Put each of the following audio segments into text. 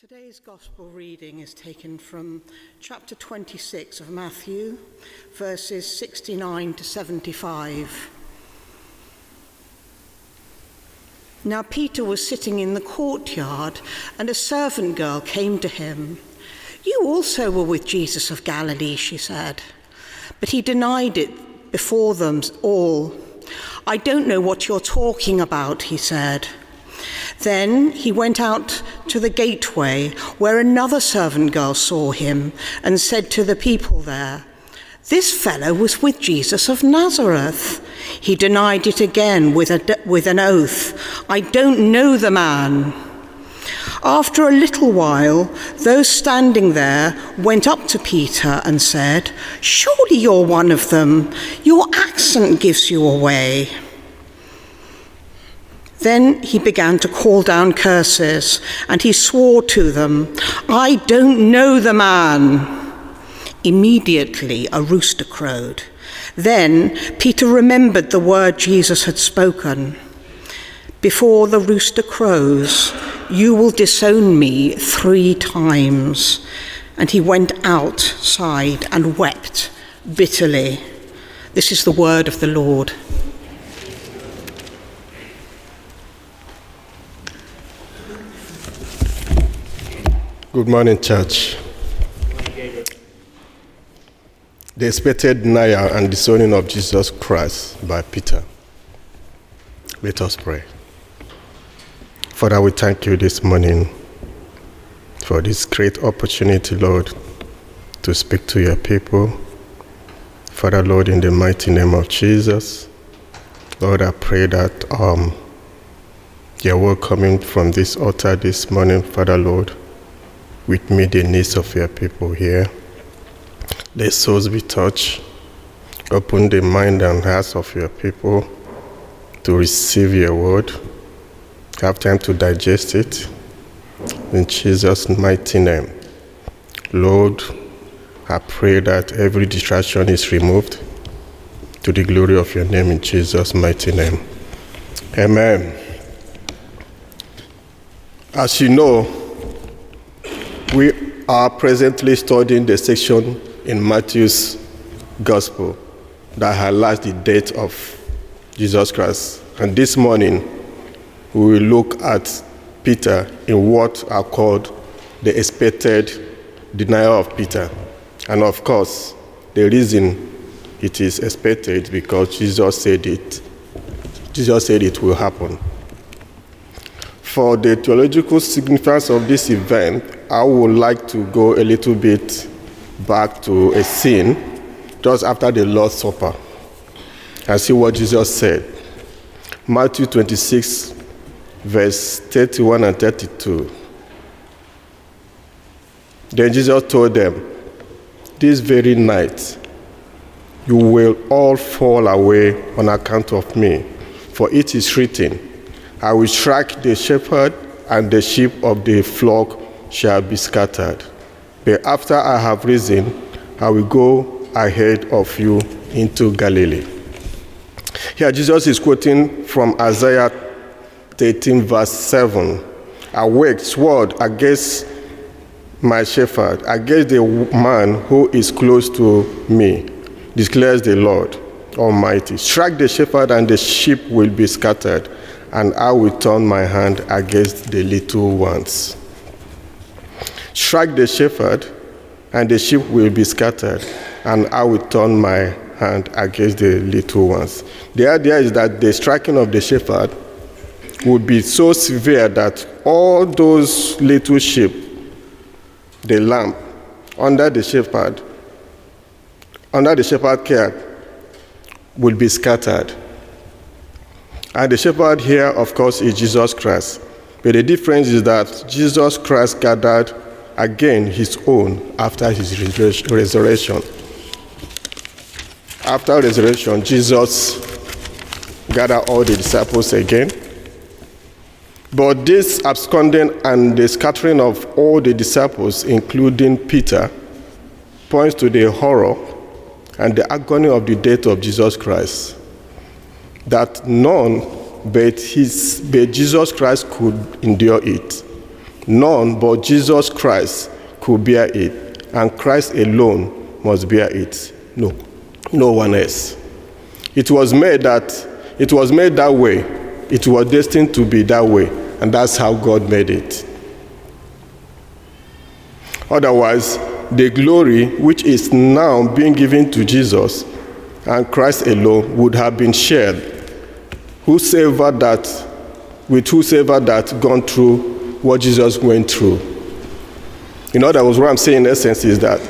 Today's Gospel reading is taken from chapter 26 of Matthew, verses 69 to 75. Now Peter was sitting in the courtyard, and a servant girl came to him. You also were with Jesus of Galilee, she said. But he denied it before them all. I don't know what you're talking about, he said. Then he went out to the gateway, where another servant girl saw him and said to the people there, This fellow was with Jesus of Nazareth. He denied it again with, a, with an oath I don't know the man. After a little while, those standing there went up to Peter and said, Surely you're one of them. Your accent gives you away. Then he began to call down curses, and he swore to them, I don't know the man. Immediately a rooster crowed. Then Peter remembered the word Jesus had spoken Before the rooster crows, you will disown me three times. And he went outside and wept bitterly. This is the word of the Lord. Good morning, church. The expected denial and disowning of Jesus Christ by Peter. Let us pray. Father, we thank you this morning for this great opportunity, Lord, to speak to your people. Father, Lord, in the mighty name of Jesus, Lord, I pray that um, your word coming from this altar this morning, Father, Lord, with me the needs of your people here. Let souls be touched. Open the mind and hearts of your people to receive your word. Have time to digest it. In Jesus' mighty name. Lord, I pray that every distraction is removed to the glory of your name in Jesus' mighty name. Amen. As you know, are presently studying the section in Matthew's Gospel that highlights the death of Jesus Christ. And this morning, we will look at Peter in what are called the expected denial of Peter. And of course, the reason it is expected because Jesus said it. Jesus said it will happen. For the theological significance of this event, I would like to go a little bit back to a scene just after the Lord's Supper and see what Jesus said. Matthew 26, verse 31 and 32. Then Jesus told them, This very night you will all fall away on account of me, for it is written, I will strike the shepherd, and the sheep of the flock shall be scattered. But after I have risen, I will go ahead of you into Galilee. Here, Jesus is quoting from Isaiah 13, verse 7. Awake, sword against my shepherd, against the man who is close to me, declares the Lord Almighty. Strike the shepherd, and the sheep will be scattered and I will turn my hand against the little ones. Strike the shepherd, and the sheep will be scattered, and I will turn my hand against the little ones. The idea is that the striking of the shepherd would be so severe that all those little sheep, the lamb, under the shepherd, under the shepherd care, would be scattered and the shepherd here, of course, is Jesus Christ. But the difference is that Jesus Christ gathered again his own after his resurrection. After resurrection, Jesus gathered all the disciples again. But this absconding and the scattering of all the disciples, including Peter, points to the horror and the agony of the death of Jesus Christ that none but, his, but Jesus Christ could endure it. None but Jesus Christ could bear it, and Christ alone must bear it. No, no one else. It was made that it was made that way. It was destined to be that way, and that's how God made it. Otherwise, the glory which is now being given to Jesus and Christ alone would have been shared. Whosoever that, with whosoever that gone through what Jesus went through. In other words, what I'm saying in essence is that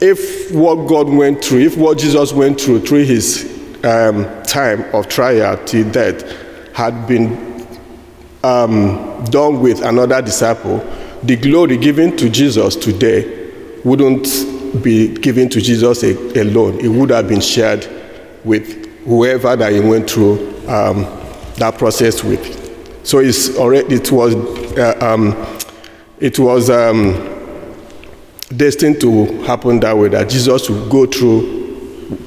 if what God went through, if what Jesus went through through his um, time of trial till death had been um, done with another disciple, the glory given to Jesus today wouldn't be given to Jesus alone. It would have been shared with whoever that he went through um, that process with. So it's already, it was, um, it was um, destined to happen that way, that Jesus would go through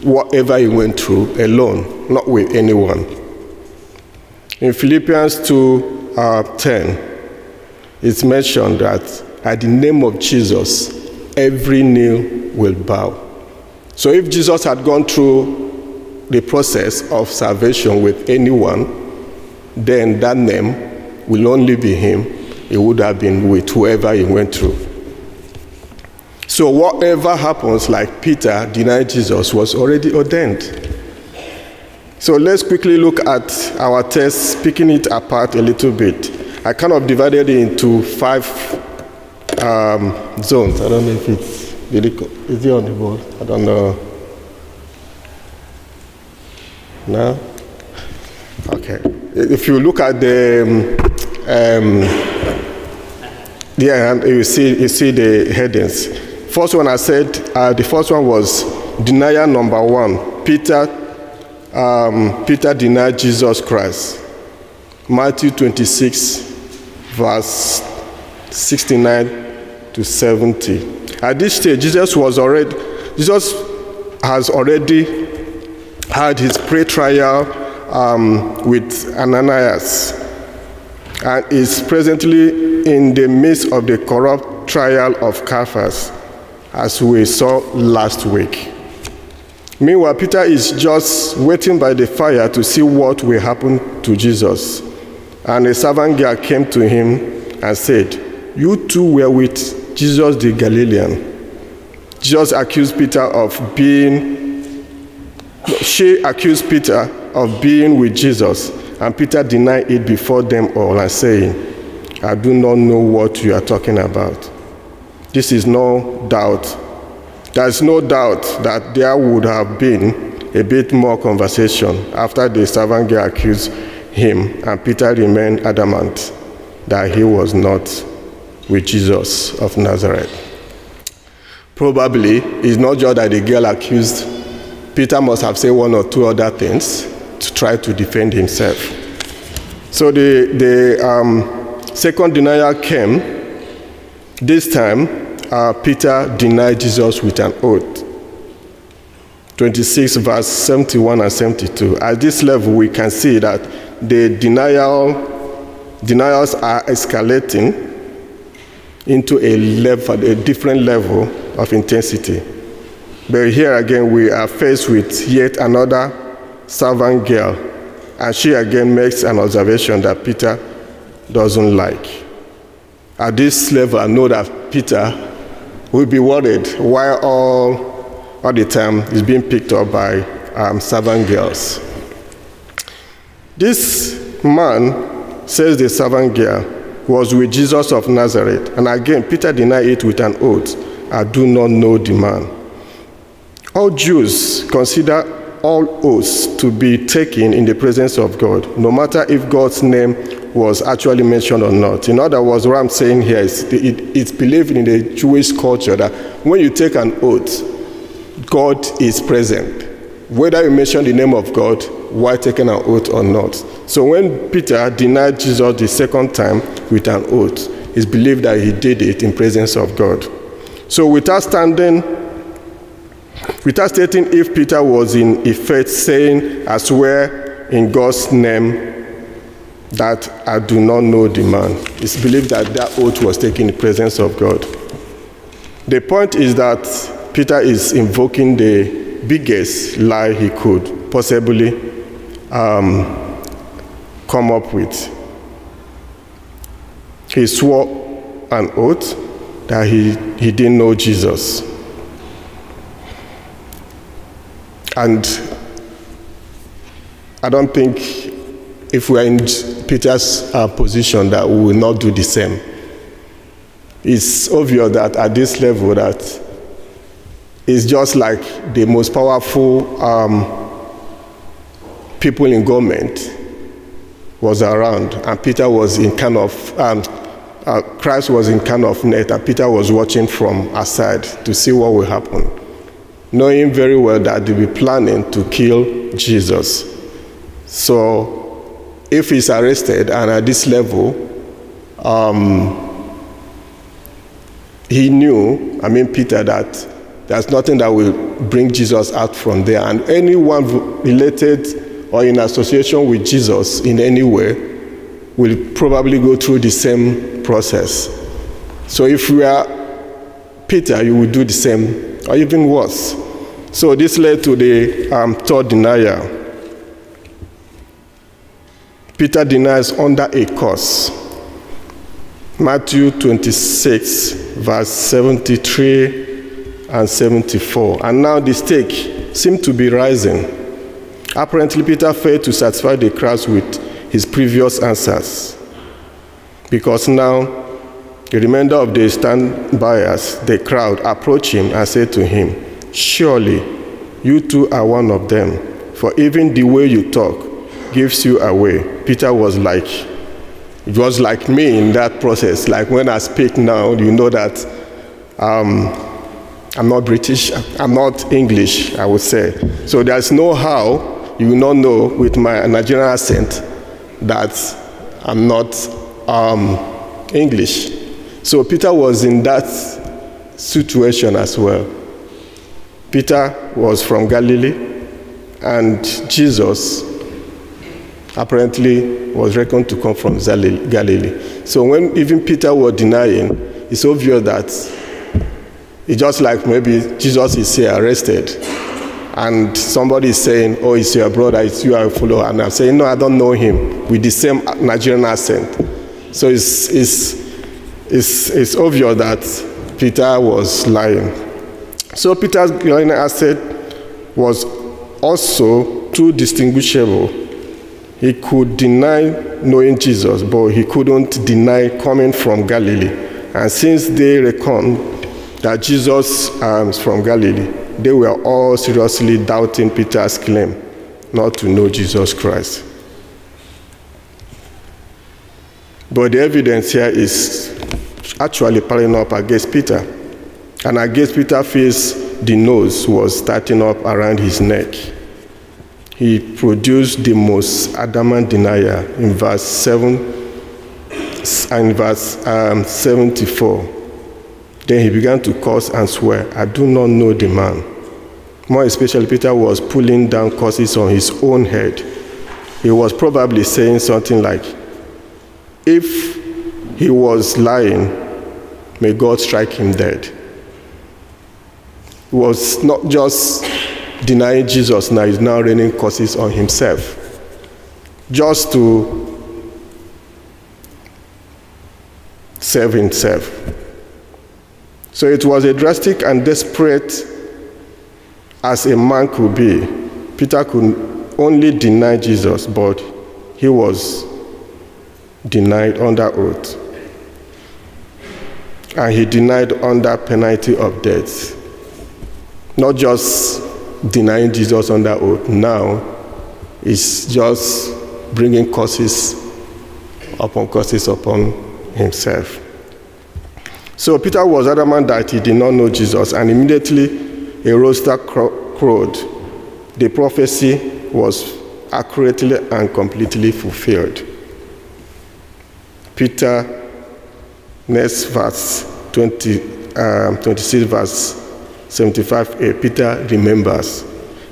whatever he went through alone, not with anyone. In Philippians 2 uh, 10, it's mentioned that at the name of Jesus, every knee will bow. So if Jesus had gone through the process of salvation with anyone, then that name will only be him. It would have been with whoever he went through. So whatever happens, like Peter denied Jesus, was already ordained. So let's quickly look at our text, picking it apart a little bit. I kind of divided it into five um, zones. I don't know if it's really is it on the board? I don't know. No. Okay. If you look at the um, yeah, you see you see the headings. First one I said uh, the first one was denial number one. Peter um, Peter denied Jesus Christ. Matthew 26, verse 69 to 70. At this stage, Jesus was already, Jesus has already had his pre-trial um, with Ananias and is presently in the midst of the corrupt trial of Caiaphas, as we saw last week. Meanwhile, Peter is just waiting by the fire to see what will happen to Jesus. And a servant girl came to him and said, You too were with Jesus the Galilean. Jesus accused Peter of being, she accused Peter of being with Jesus, and Peter denied it before them all and saying, I do not know what you are talking about. This is no doubt. There is no doubt that there would have been a bit more conversation after the servant girl accused him, and Peter remained adamant that he was not with Jesus of Nazareth. Probably it's not just that the girl accused, Peter must have said one or two other things to try to defend himself. So the, the um, second denial came. This time, uh, Peter denied Jesus with an oath. 26 verse 71 and 72. At this level, we can see that the denial, denials are escalating into a level, a different level of intensity. But here again, we are faced with yet another servant girl, and she again makes an observation that Peter doesn't like. At this level, I know that Peter will be worried while all, all the time is being picked up by um, servant girls. This man says the servant girl was with Jesus of Nazareth. And again, Peter denied it with an oath I do not know the man. All Jews consider all oaths to be taken in the presence of God, no matter if God's name was actually mentioned or not. In other words, what I'm saying here is it, it's believed in the Jewish culture that when you take an oath, God is present. Whether you mention the name of God while taking an oath or not. So when Peter denied Jesus the second time with an oath, it's believed that he did it in presence of God. So without standing, without stating if Peter was in effect saying, I swear in God's name, that I do not know the man. It's believed that that oath was taken in the presence of God. The point is that Peter is invoking the biggest lie he could possibly um, come up with. He swore an oath that he, he didn't know Jesus. And I don't think if we're in Peter's uh, position that we will not do the same. It's obvious that at this level that it's just like the most powerful um, people in government was around, and Peter was in kind of um, uh, Christ was in kind of net, and Peter was watching from aside to see what will happen, knowing very well that they be planning to kill Jesus. So, if he's arrested and at this level, um, he knew, I mean, Peter, that there's nothing that will bring Jesus out from there. And anyone related or in association with Jesus in any way will probably go through the same process. So if we are Peter, you will do the same, or even worse. So this led to the um, third denial. Peter denies under a curse. Matthew 26, verse 73 and 74. And now the stake seemed to be rising. Apparently, Peter failed to satisfy the crowds with his previous answers. Because now the remainder of the stand buyers, the crowd, approached him and said to him, Surely you too are one of them, for even the way you talk gives you away. Peter was like, it was like me in that process. Like when I speak now, you know that um, I'm not British, I'm not English, I would say. So there's no how you will not know with my Nigerian accent that I'm not um, English. So Peter was in that situation as well. Peter was from Galilee, and Jesus apparently was reckoned to come from Galilee. So when even Peter was denying, it's obvious that it's just like maybe Jesus is here arrested and somebody is saying, Oh, it's your brother, it's you are a follower. And I'm saying, No, I don't know him with the same Nigerian accent. So it's, it's, it's, it's obvious that Peter was lying. So Peter's lying accent was also too distinguishable. He could deny knowing Jesus, but he couldn't deny coming from Galilee. And since they reckon that Jesus um, is from Galilee, they were all seriously doubting Peter's claim not to know Jesus Christ. But the evidence here is actually piling up against Peter. And against Peter feels the nose was starting up around his neck. He produced the most adamant denial in verse 7 and verse um, 74. Then he began to curse and swear, I do not know the man. More especially, Peter was pulling down curses on his own head. He was probably saying something like, If he was lying, may God strike him dead. He was not just denying Jesus now, he's now raining curses on himself. Just to save himself. So it was a drastic and desperate as a man could be. Peter could only deny Jesus, but he was denied under oath. And he denied under penalty of death. Not just denying Jesus under oath, now it's just bringing curses upon curses upon himself. So Peter was adamant that he did not know Jesus, and immediately a rooster crowed. The prophecy was accurately and completely fulfilled. Peter, next verse 20, um, 26, verse 75a, Peter remembers.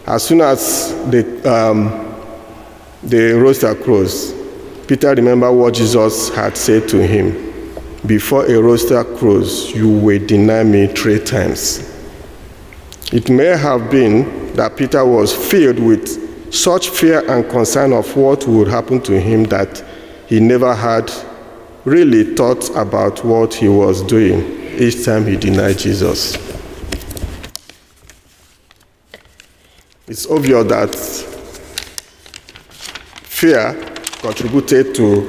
As soon as the, um, the rooster crows, Peter remembered what Jesus had said to him Before a rooster crows, you will deny me three times. It may have been that Peter was filled with such fear and concern of what would happen to him that he never had really thought about what he was doing each time he denied Jesus. It's obvious that fear contributed to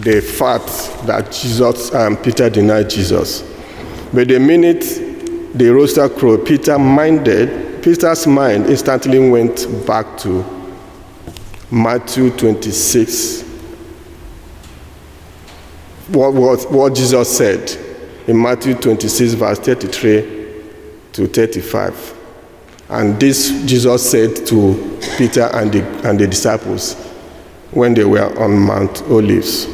the fact that Jesus um, Peter denied Jesus. But the minute the rooster crowed, Peter minded, Peter's mind instantly went back to Matthew 26. What, what, what Jesus said in Matthew 26, verse 33 to 35. And this Jesus said to Peter and the, and the disciples when they were on Mount Olives.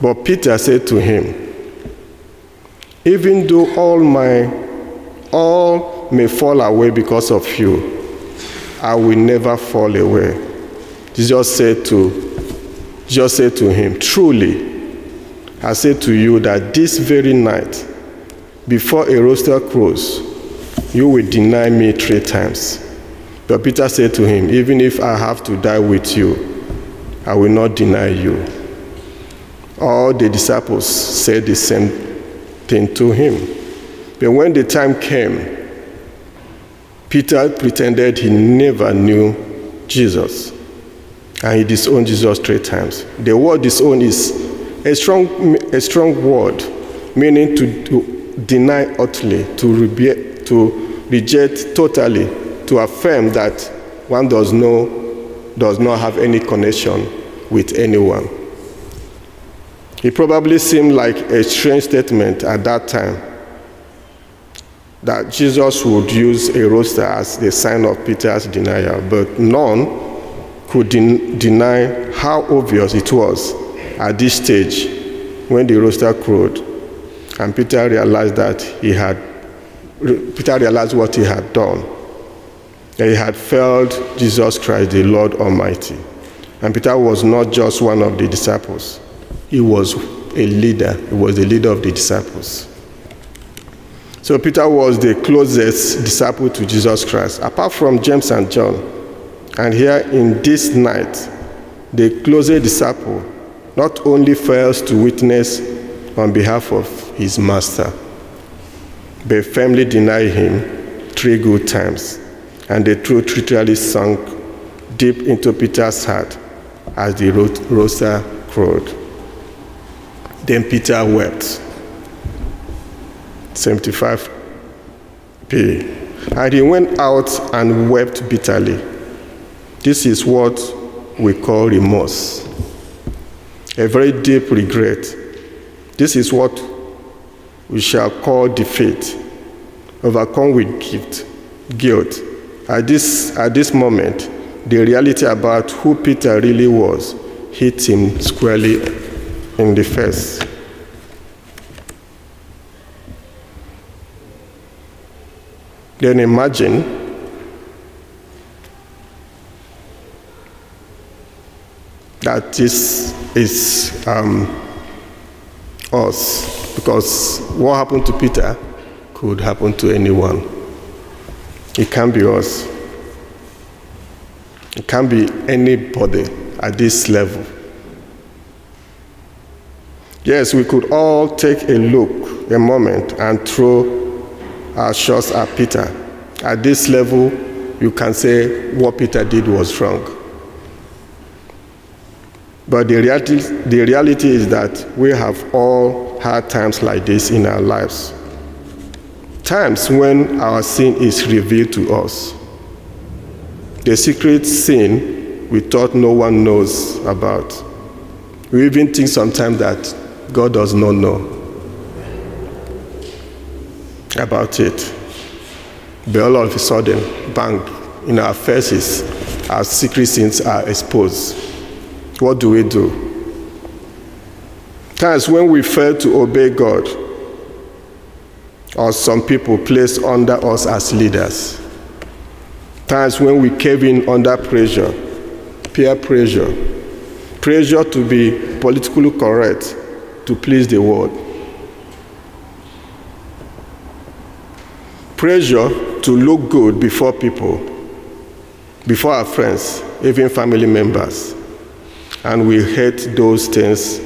But Peter said to him, Even though all my all may fall away because of you, I will never fall away. Jesus said to Jesus said to him, Truly, I say to you that this very night, before a rooster crows, you will deny me three times. But Peter said to him, Even if I have to die with you, I will not deny you. All the disciples said the same thing to him. But when the time came, Peter pretended he never knew Jesus. And he disowned Jesus three times. The word disown is a strong, a strong word, meaning to, to deny utterly, to, rebe- to reject totally, to affirm that one does, know, does not have any connection with anyone. It probably seemed like a strange statement at that time that Jesus would use a rooster as the sign of Peter's denial, but none could den- deny how obvious it was at this stage when the rooster crowed and Peter realized that he had, Peter realized what he had done. That he had failed Jesus Christ, the Lord Almighty. And Peter was not just one of the disciples, he was a leader. He was the leader of the disciples. So Peter was the closest disciple to Jesus Christ, apart from James and John. And here in this night, the closest disciple not only fails to witness on behalf of his master. But firmly denied him three good times, and the truth literally sunk deep into Peter's heart as the rooster crowed. Then Peter wept. 75p. And he went out and wept bitterly. This is what we call remorse, a very deep regret. This is what we shall call defeat, overcome with gift, guilt. At this, at this moment, the reality about who Peter really was hit him squarely in the face. Then imagine that this is um, us because what happened to Peter could happen to anyone. It can't be us. It can't be anybody at this level. Yes, we could all take a look, a moment, and throw our shots at Peter. At this level, you can say what Peter did was wrong. But the reality, the reality is that we have all had times like this in our lives. Times when our sin is revealed to us. The secret sin we thought no one knows about. We even think sometimes that God does not know about it. But all of a sudden, bang, in our faces, our secret sins are exposed what do we do? Times when we fail to obey God, or some people placed under us as leaders. times when we cave in under pressure, peer pressure, pressure to be politically correct, to please the world, pressure to look good before people, before our friends, even family members. And we hate those things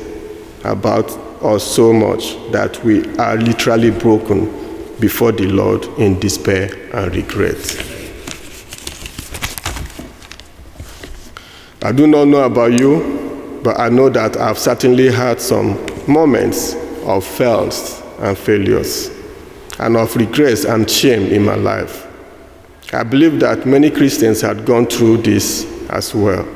about us so much that we are literally broken before the Lord in despair and regret. I do not know about you, but I know that I've certainly had some moments of fails and failures and of regrets and shame in my life. I believe that many Christians had gone through this as well.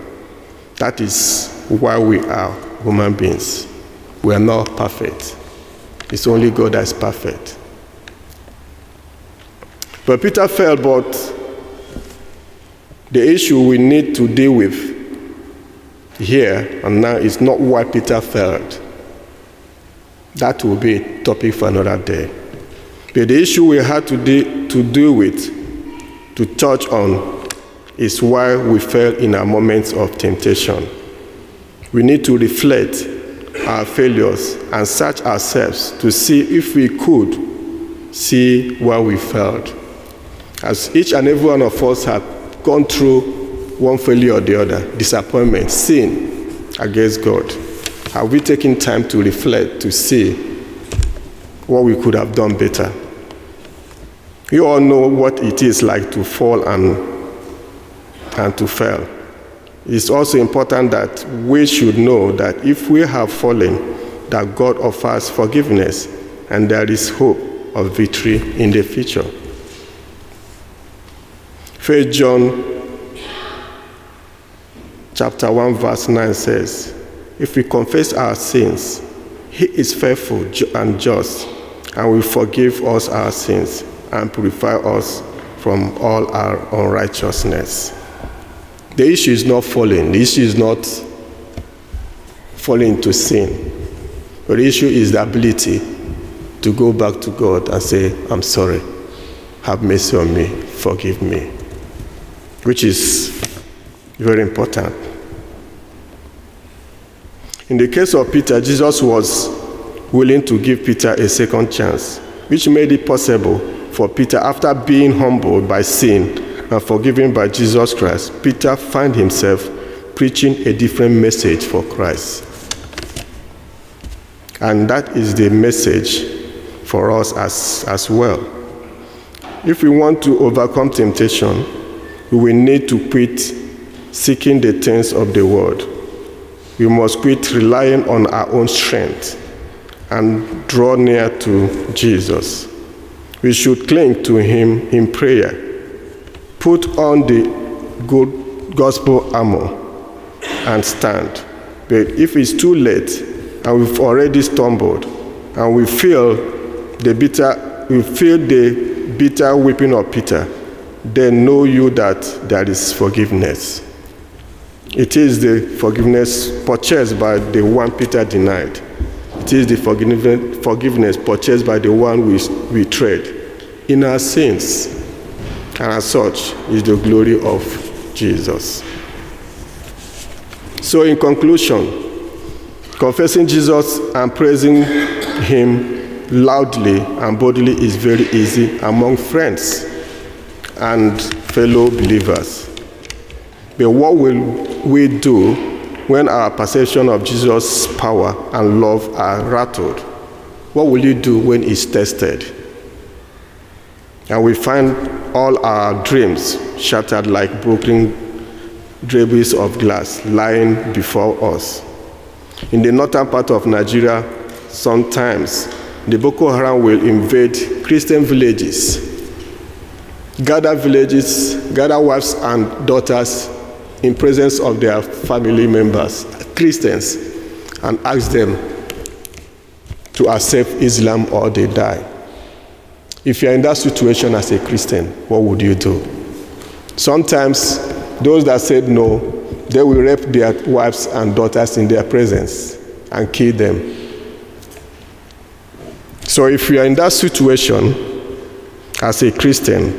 That is why we are human beings. We are not perfect. It's only God that is perfect. But Peter fell, but the issue we need to deal with here and now is not why Peter failed. That will be a topic for another day. But the issue we had to, de- to deal with, to touch on, is why we fail in our moments of temptation. We need to reflect our failures and search ourselves to see if we could see where we failed. As each and every one of us have gone through one failure or the other, disappointment, sin against God, have we taken time to reflect to see what we could have done better? You all know what it is like to fall and, and to fail. It's also important that we should know that if we have fallen, that God offers forgiveness and there is hope of victory in the future. First John chapter 1 verse 9 says, If we confess our sins, he is faithful and just and will forgive us our sins and purify us from all our unrighteousness. The issue is not falling, the issue is not falling into sin. But the issue is the ability to go back to God and say, I'm sorry, have mercy on me, forgive me, which is very important. In the case of Peter, Jesus was willing to give Peter a second chance, which made it possible for Peter, after being humbled by sin and forgiven by Jesus Christ, Peter found himself preaching a different message for Christ. And that is the message for us as, as well. If we want to overcome temptation, we will need to quit seeking the things of the world. We must quit relying on our own strength and draw near to Jesus. We should cling to Him in prayer. Put on the good gospel armor and stand. But if it's too late and we've already stumbled and we feel the bitter, we feel the bitter weeping of Peter, then know you that there is forgiveness. It is the forgiveness purchased by the one Peter denied. It is the forgiveness purchased by the one we, we trade in our sins. And as such is the glory of Jesus. So, in conclusion, confessing Jesus and praising Him loudly and boldly is very easy among friends and fellow believers. But what will we do when our perception of Jesus' power and love are rattled? What will you do when it's tested? And we find all our dreams shattered like broken debris of glass lying before us. In the northern part of Nigeria, sometimes the Boko Haram will invade Christian villages, gather villages, gather wives and daughters in presence of their family members, Christians, and ask them to accept Islam or they die. If you're in that situation as a Christian, what would you do? Sometimes those that said no, they will rape their wives and daughters in their presence and kill them. So if you are in that situation as a Christian,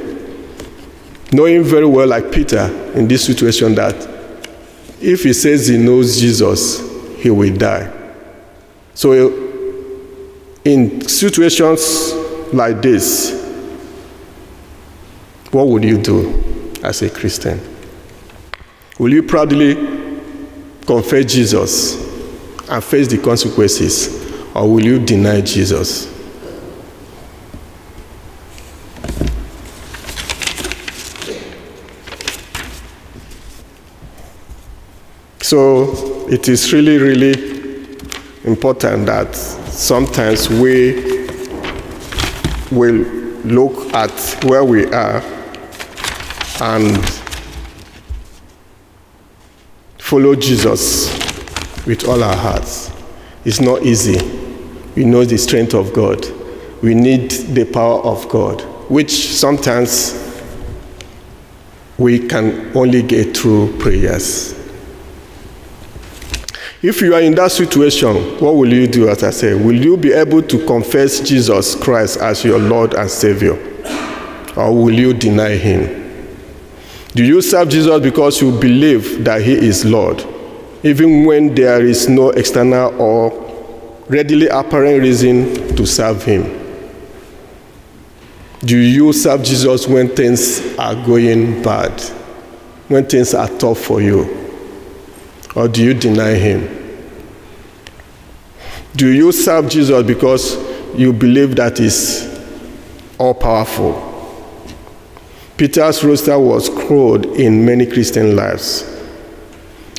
knowing very well, like Peter, in this situation, that if he says he knows Jesus, he will die. So, in situations like this, what would you do as a Christian? Will you proudly confess Jesus and face the consequences, or will you deny Jesus? So it is really, really important that sometimes we will look at where we are and follow Jesus with all our hearts. It's not easy. We know the strength of God. We need the power of God, which sometimes we can only get through prayers. If you are in that situation, what will you do, as I say? Will you be able to confess Jesus Christ as your Lord and Savior? Or will you deny Him? Do you serve Jesus because you believe that He is Lord, even when there is no external or readily apparent reason to serve Him? Do you serve Jesus when things are going bad, when things are tough for you? Or do you deny Him? Do you serve Jesus because you believe that He's all powerful? Peter's roster was crowed in many Christian lives.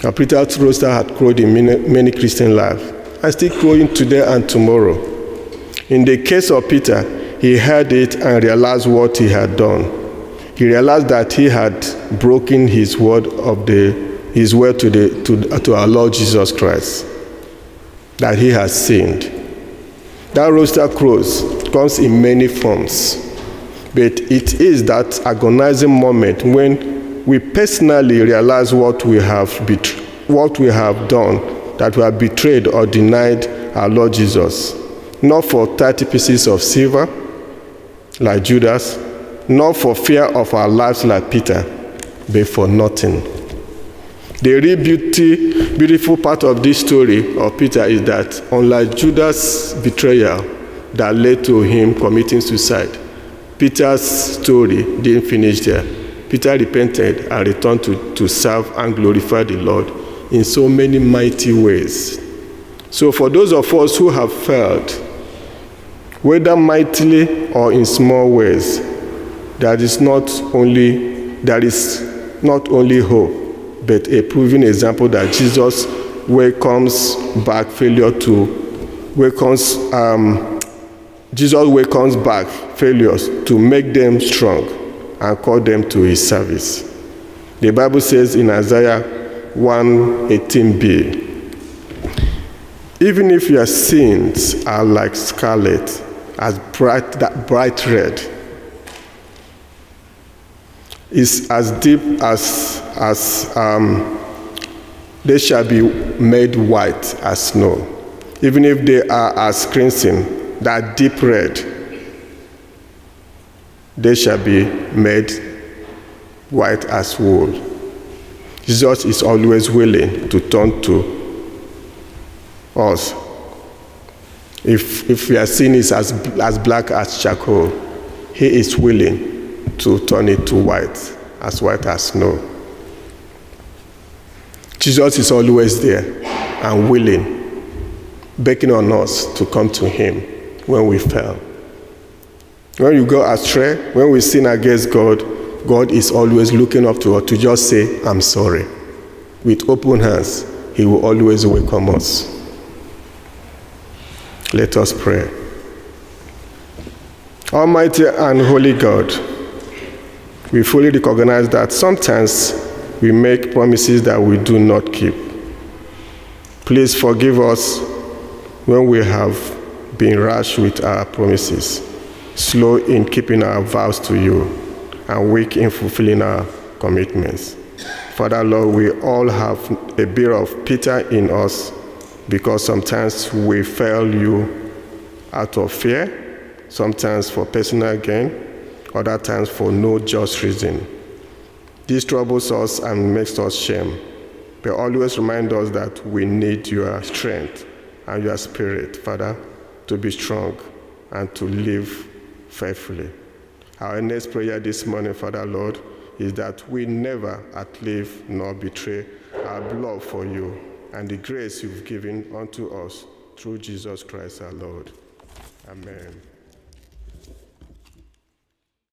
Now, Peter's roster had crowed in many, many Christian lives and still crowing today and tomorrow. In the case of Peter, he heard it and realized what he had done. He realized that he had broken his word of the his word to, the, to, to our Lord Jesus Christ, that he has sinned. That rooster crows comes in many forms. But it is that agonizing moment when we personally realize what we have bet- what we have done, that we have betrayed or denied our Lord Jesus, not for 30 pieces of silver, like Judas, not for fear of our lives, like Peter, but for nothing. The real beauty, beautiful part of this story of Peter is that, unlike Judas' betrayal that led to him committing suicide, Peter's story didn't finish there. Peter repented and returned to, to serve and glorify the Lord in so many mighty ways. So, for those of us who have failed, whether mightily or in small ways, there is not only there is not only hope, but a proven example that Jesus welcomes back failure to welcomes um, Jesus welcomes back failures to make them strong and call them to his service. The Bible says in Isaiah 118b, even if your sins are like scarlet, as bright, that bright red, is as deep as, as um, they shall be made white as snow. Even if they are as crimson, that deep red, they shall be made white as wool. Jesus is always willing to turn to us. If, if your sin is as, as black as charcoal, he is willing to turn it to white, as white as snow. Jesus is always there and willing, begging on us to come to him when we fail. When you go astray, when we sin against God, God is always looking up to us to just say, I'm sorry. With open hands, He will always welcome us. Let us pray. Almighty and holy God, we fully recognize that sometimes we make promises that we do not keep. Please forgive us when we have been rash with our promises, slow in keeping our vows to you, and weak in fulfilling our commitments. Father, Lord, we all have a bit of Peter in us because sometimes we fail you out of fear, sometimes for personal gain, other times for no just reason. This troubles us and makes us shame. But always remind us that we need your strength and your spirit, Father, to be strong and to live faithfully. Our next prayer this morning, Father Lord, is that we never outlive nor betray our love for you and the grace you've given unto us through Jesus Christ our Lord. Amen.